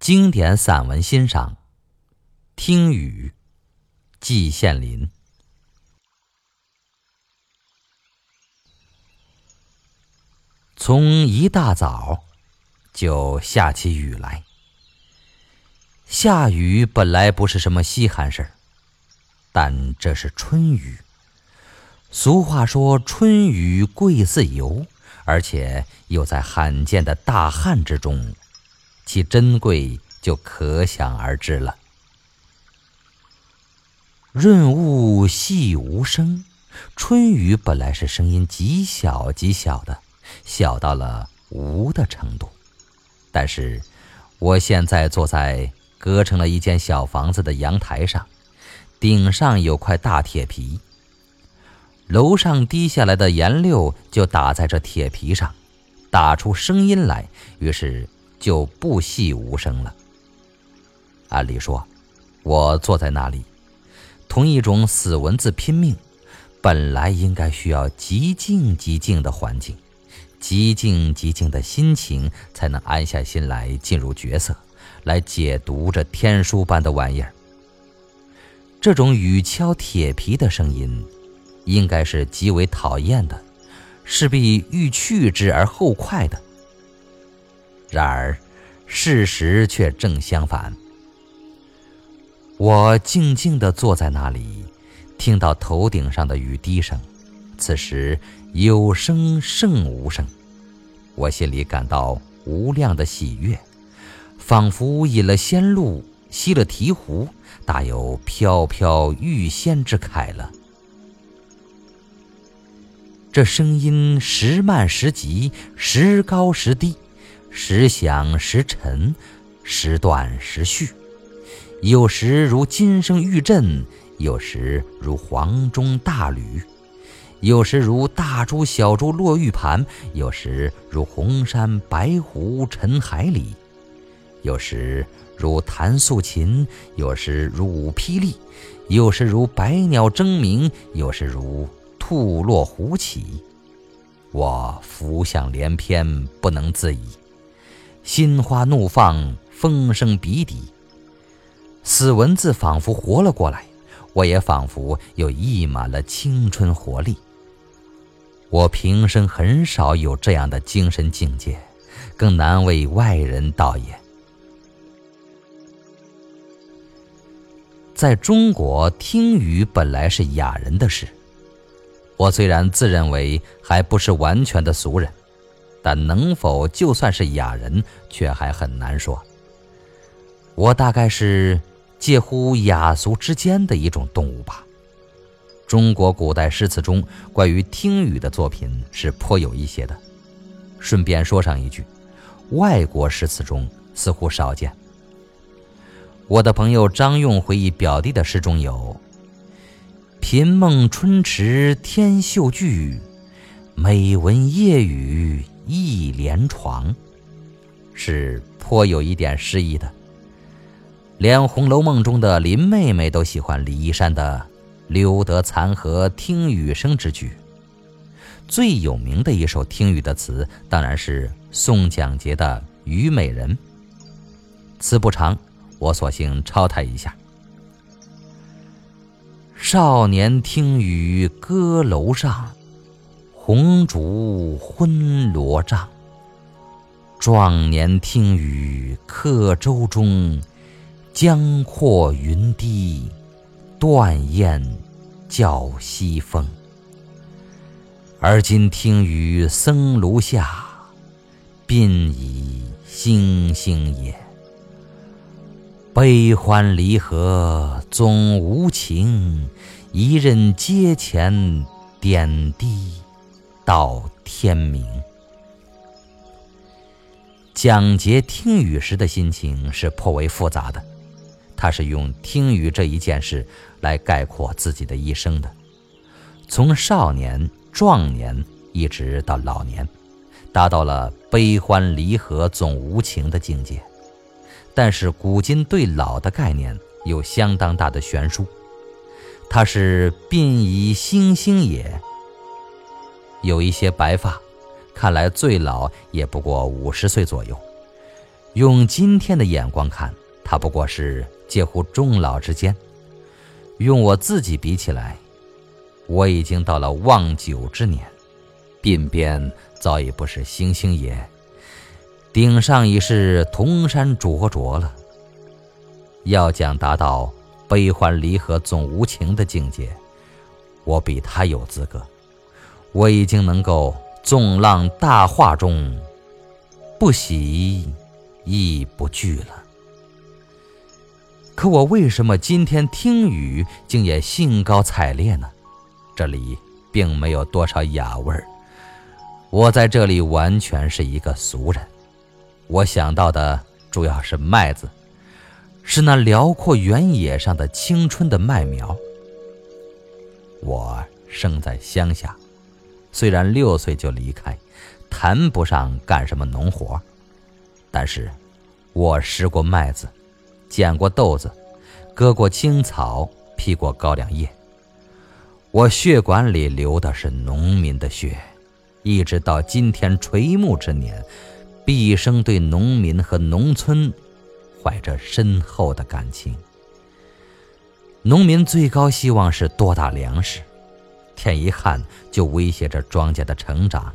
经典散文欣赏，听雨，季羡林。从一大早就下起雨来。下雨本来不是什么稀罕事儿，但这是春雨。俗话说：“春雨贵似油”，而且又在罕见的大旱之中。其珍贵就可想而知了。润物细无声，春雨本来是声音极小极小的，小到了无的程度。但是，我现在坐在隔成了一间小房子的阳台上，顶上有块大铁皮，楼上滴下来的盐溜就打在这铁皮上，打出声音来。于是。就不细无声了。按理说，我坐在那里，同一种死文字拼命，本来应该需要极静极静的环境，极静极静的心情，才能安下心来进入角色，来解读这天书般的玩意儿。这种雨敲铁皮的声音，应该是极为讨厌的，势必欲去之而后快的。然而，事实却正相反。我静静地坐在那里，听到头顶上的雨滴声，此时有声胜无声，我心里感到无量的喜悦，仿佛饮了仙露，吸了醍醐，大有飘飘欲仙之慨了。这声音时慢时急，时高时低。时响时沉，时断时续，有时如金声玉振，有时如黄钟大吕，有时如大珠小珠落玉盘，有时如红山白湖沉海里，有时如弹素琴，有时如舞霹雳，有时如百鸟争鸣，有时如兔落虎起。我浮想联翩，不能自已。心花怒放，风声笔底，死文字仿佛活了过来，我也仿佛又溢满了青春活力。我平生很少有这样的精神境界，更难为外人道也。在中国，听雨本来是雅人的事，我虽然自认为还不是完全的俗人。但能否就算是雅人，却还很难说。我大概是介乎雅俗之间的一种动物吧。中国古代诗词中关于听雨的作品是颇有一些的。顺便说上一句，外国诗词中似乎少见。我的朋友张用回忆表弟的诗中有“频梦春池天秀句，每闻夜雨”。一连床，是颇有一点诗意的。连《红楼梦》中的林妹妹都喜欢李义山的“留得残荷听雨声”之句。最有名的一首听雨的词，当然是宋蒋捷的《虞美人》。词不长，我索性抄他一下：“少年听雨歌楼上。”红烛昏罗帐，壮年听雨客舟中。江阔云低，断雁叫西风。而今听雨僧庐下，鬓已星星也。悲欢离合总无情，一任阶前点滴。到天明。蒋捷听雨时的心情是颇为复杂的，他是用听雨这一件事来概括自己的一生的，从少年、壮年一直到老年，达到了悲欢离合总无情的境界。但是古今对老的概念有相当大的悬殊，他是鬓已星星也。有一些白发，看来最老也不过五十岁左右。用今天的眼光看，他不过是介乎中老之间；用我自己比起来，我已经到了望九之年，鬓边早已不是星星也，顶上已是铜山灼灼了。要讲达到悲欢离合总无情的境界，我比他有资格。我已经能够纵浪大化中，不喜亦不惧了。可我为什么今天听雨竟也兴高采烈呢？这里并没有多少雅味儿。我在这里完全是一个俗人。我想到的主要是麦子，是那辽阔原野上的青春的麦苗。我生在乡下。虽然六岁就离开，谈不上干什么农活，但是，我拾过麦子，捡过豆子，割过青草，劈过高粱叶。我血管里流的是农民的血，一直到今天垂暮之年，毕生对农民和农村怀着深厚的感情。农民最高希望是多打粮食。天一旱就威胁着庄稼的成长，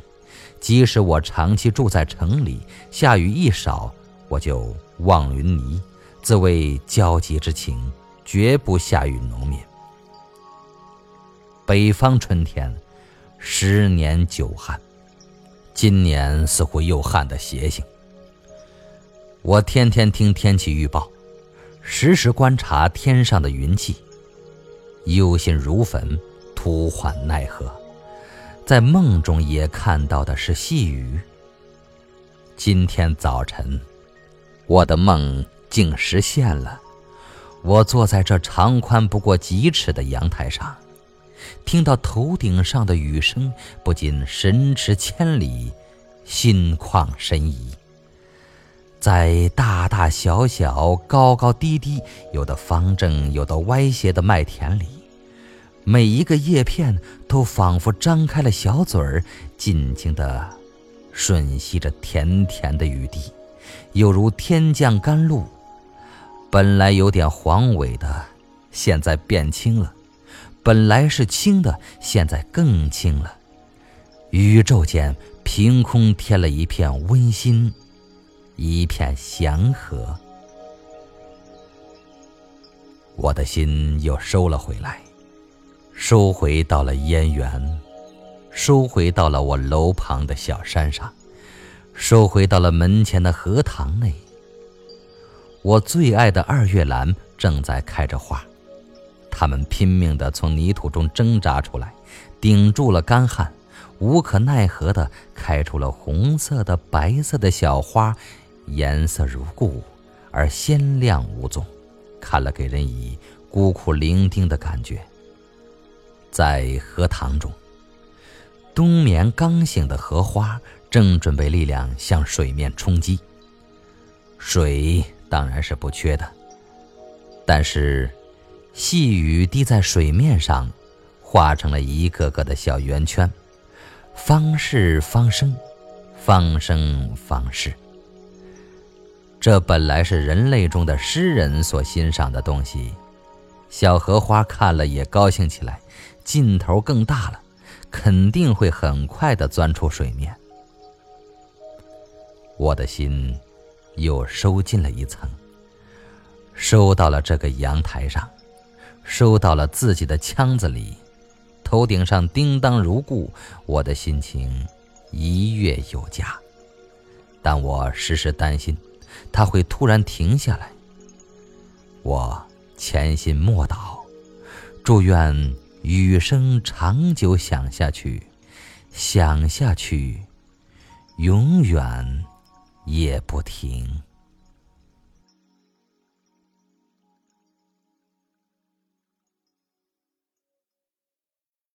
即使我长期住在城里，下雨一少我就望云霓，自谓焦急之情，绝不下雨农民。北方春天，十年久旱，今年似乎又旱的邪性。我天天听天气预报，时时观察天上的云气，忧心如焚。呼唤奈何，在梦中也看到的是细雨。今天早晨，我的梦竟实现了。我坐在这长宽不过几尺的阳台上，听到头顶上的雨声，不禁神驰千里，心旷神怡。在大大小小、高高低低、有的方正、有的歪斜的麦田里。每一个叶片都仿佛张开了小嘴儿，尽情地吮吸着甜甜的雨滴，犹如天降甘露。本来有点黄尾的，现在变青了；本来是青的，现在更青了。宇宙间凭空添了一片温馨，一片祥和。我的心又收了回来。收回到了燕园，收回到了我楼旁的小山上，收回到了门前的荷塘内。我最爱的二月兰正在开着花，它们拼命地从泥土中挣扎出来，顶住了干旱，无可奈何地开出了红色的、白色的小花，颜色如故，而鲜亮无踪，看了给人以孤苦伶仃的感觉。在荷塘中，冬眠刚醒的荷花正准备力量向水面冲击。水当然是不缺的，但是细雨滴在水面上，化成了一个个的小圆圈，方是方生，方生方是。这本来是人类中的诗人所欣赏的东西，小荷花看了也高兴起来。劲头更大了，肯定会很快的钻出水面。我的心又收进了一层，收到了这个阳台上，收到了自己的腔子里，头顶上叮当如故，我的心情一跃有加。但我时时担心，它会突然停下来。我潜心默祷，祝愿。雨声长久响下去，响下去，永远也不停。